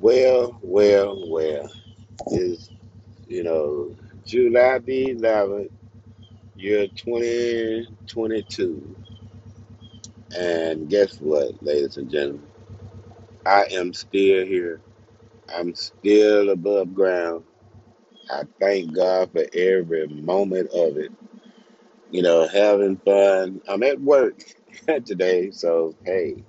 Well, well, well. Is you know July the 11th, year 2022, and guess what, ladies and gentlemen? I am still here. I'm still above ground. I thank God for every moment of it. You know, having fun. I'm at work today, so hey,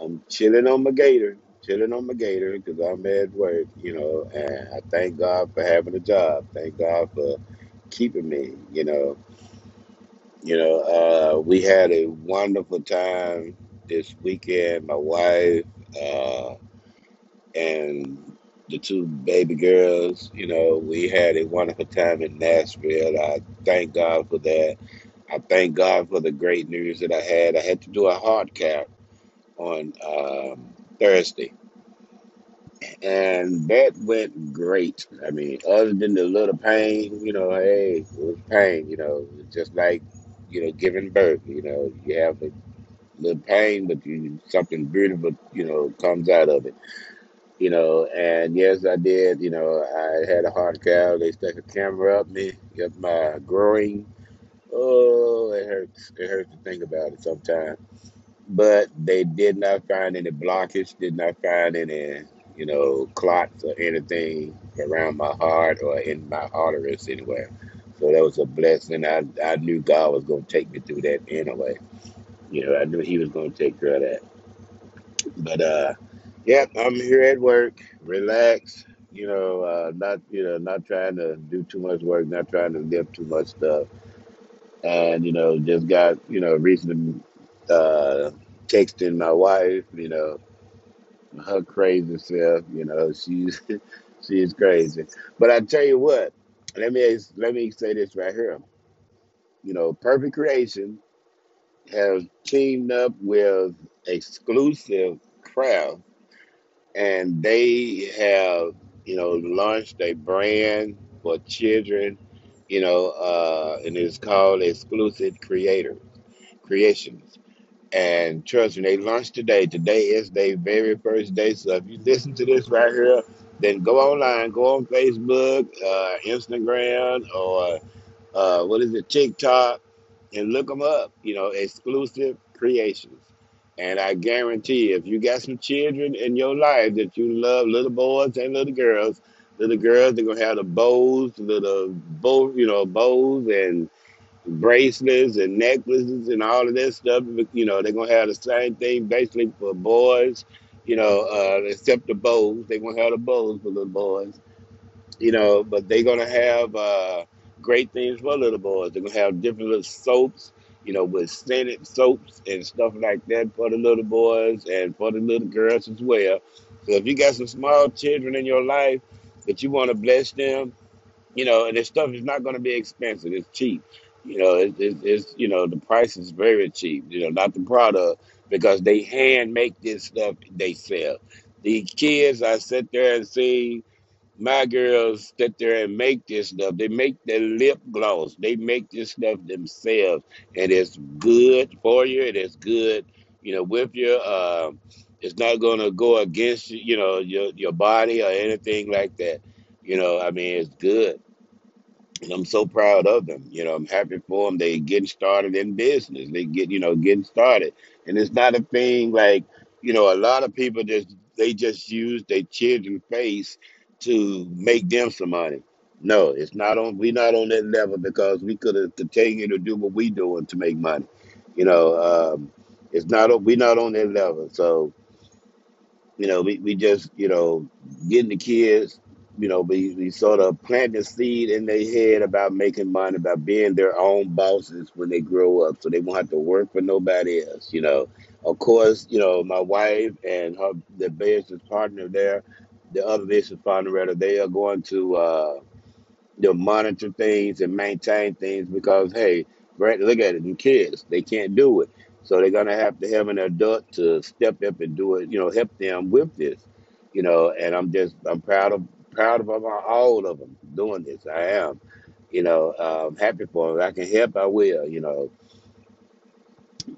I'm chilling on my gator, chilling on my gator because I'm at work, you know, and I thank God for having a job. Thank God for keeping me, you know. You know, uh, we had a wonderful time this weekend. My wife uh, and the two baby girls, you know, we had a wonderful time in Nashville. I thank God for that. I thank God for the great news that I had. I had to do a heart cath on um, Thursday and that went great. I mean, other than the little pain, you know, hey, it was pain, you know, just like, you know, giving birth, you know, you have a little pain, but you something beautiful, you know, comes out of it, you know. And yes, I did, you know, I had a heart cath. They stuck a camera up me, up my groin. Oh, it hurts. It hurts to think about it sometimes but they did not find any blockage, did not find any, you know, clots or anything around my heart or in my arteries anywhere. So that was a blessing. I, I knew God was going to take me through that anyway. You know, I knew He was going to take care of that. But uh, yeah, I'm here at work, relax. You know, uh, not you know, not trying to do too much work, not trying to lift too much stuff, and you know, just got you know, recently uh, texting my wife. You know, her crazy self. You know, she's she's crazy. But I tell you what, let me let me say this right here. You know, Perfect Creation has teamed up with Exclusive Craft, and they have you know launched a brand for children. You know, uh, and it's called Exclusive Creator Creations And trust me, they launched today. Today is their very first day. So if you listen to this right here, then go online, go on Facebook, uh, Instagram, or uh, what is it, TikTok, and look them up. You know, exclusive creations. And I guarantee if you got some children in your life that you love, little boys and little girls, little girls, they're gonna have the bows, little bow, you know, bows and bracelets and necklaces and all of that stuff. You know, they're gonna have the same thing basically for boys. You know, uh, except the bows, they're gonna have the bows for little boys. You know, but they're gonna have uh, great things for little boys. They're gonna have different little soaps. You know, with scented soaps and stuff like that for the little boys and for the little girls as well. So if you got some small children in your life that you want to bless them, you know, and this stuff is not going to be expensive. It's cheap. You know, it, it, it's you know the price is very cheap. You know, not the product because they hand make this stuff they sell. The kids, I sit there and see my girls sit there and make this stuff. They make their lip gloss. They make this stuff themselves, and it's good for you. It is good, you know, with your. Uh, it's not going to go against you know your your body or anything like that. You know, I mean, it's good and I'm so proud of them. You know, I'm happy for them. They getting started in business. They get, you know, getting started. And it's not a thing like, you know, a lot of people just they just use their children's face to make them some money. No, it's not on. We're not on that level because we could have continued to do what we doing to make money. You know, um, it's not. We're not on that level. So you know, we, we just, you know, getting the kids, you know, we, sort of plant the seed in their head about making money, about being their own bosses when they grow up so they won't have to work for nobody else, you know. Of course, you know, my wife and her the business partner there, the other business partner rather, they are going to uh you know, monitor things and maintain things because hey, right, look at it, the kids, they can't do it. So they're gonna have to have an adult to step up and do it, you know, help them with this, you know. And I'm just, I'm proud of, proud of all of them doing this. I am, you know, um, happy for them. If I can help, I will, you know.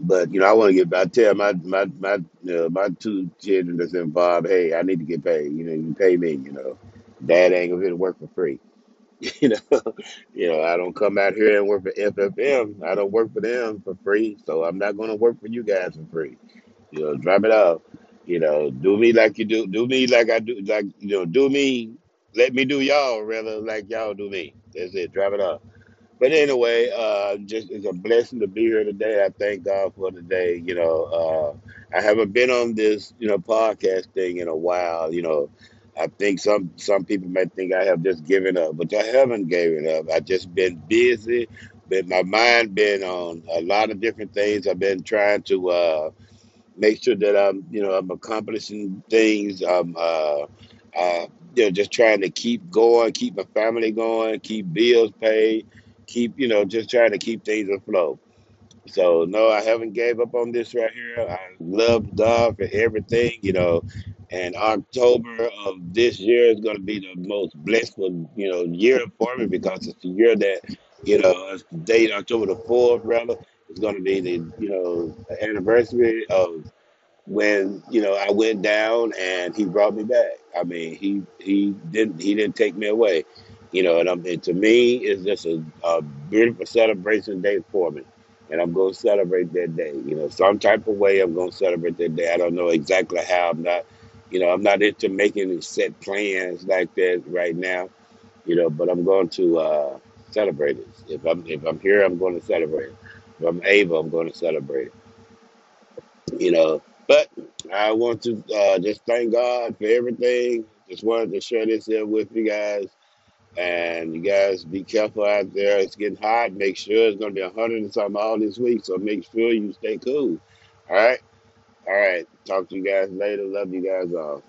But you know, I want to get. I tell my my my my two children that's involved. Hey, I need to get paid. You know, you pay me. You know, Dad ain't gonna to work for free. You know, you know, I don't come out here and work for FFM. I don't work for them for free, so I'm not gonna work for you guys for free. You know, drop it off. You know, do me like you do. Do me like I do. Like you know, do me. Let me do y'all rather like y'all do me. That's it. Drop it off. But anyway, uh, just it's a blessing to be here today. I thank God for today. You know, uh, I haven't been on this, you know, podcast thing in a while. You know, I think some some people might think I have just given up, but I haven't given up. I just been busy, but my mind been on a lot of different things. I've been trying to. Uh, make sure that I'm, you know, I'm accomplishing things. I'm, uh, uh, you know, just trying to keep going, keep my family going, keep bills paid, keep, you know, just trying to keep things afloat. So no, I haven't gave up on this right here. I love God for everything, you know. And October of this year is going to be the most blissful, you know, year for me because it's the year that, you know, it's the date October the fourth, rather. It's going to be the, you know, anniversary of when you know I went down and he brought me back. I mean, he he didn't he didn't take me away, you know. And, I'm, and to me, it's just a, a beautiful celebration day for me, and I'm going to celebrate that day. You know, some type of way I'm going to celebrate that day. I don't know exactly how. I'm not, you know, I'm not into making set plans like that right now. You know, but I'm going to uh, celebrate it. If I'm if I'm here, I'm going to celebrate. it. If I'm able, I'm going to celebrate. it you know. But I want to uh, just thank God for everything. Just wanted to share this here with you guys. And you guys be careful out there. It's getting hot. Make sure it's going to be 100 and something all this week. So make sure you stay cool. All right. All right. Talk to you guys later. Love you guys all.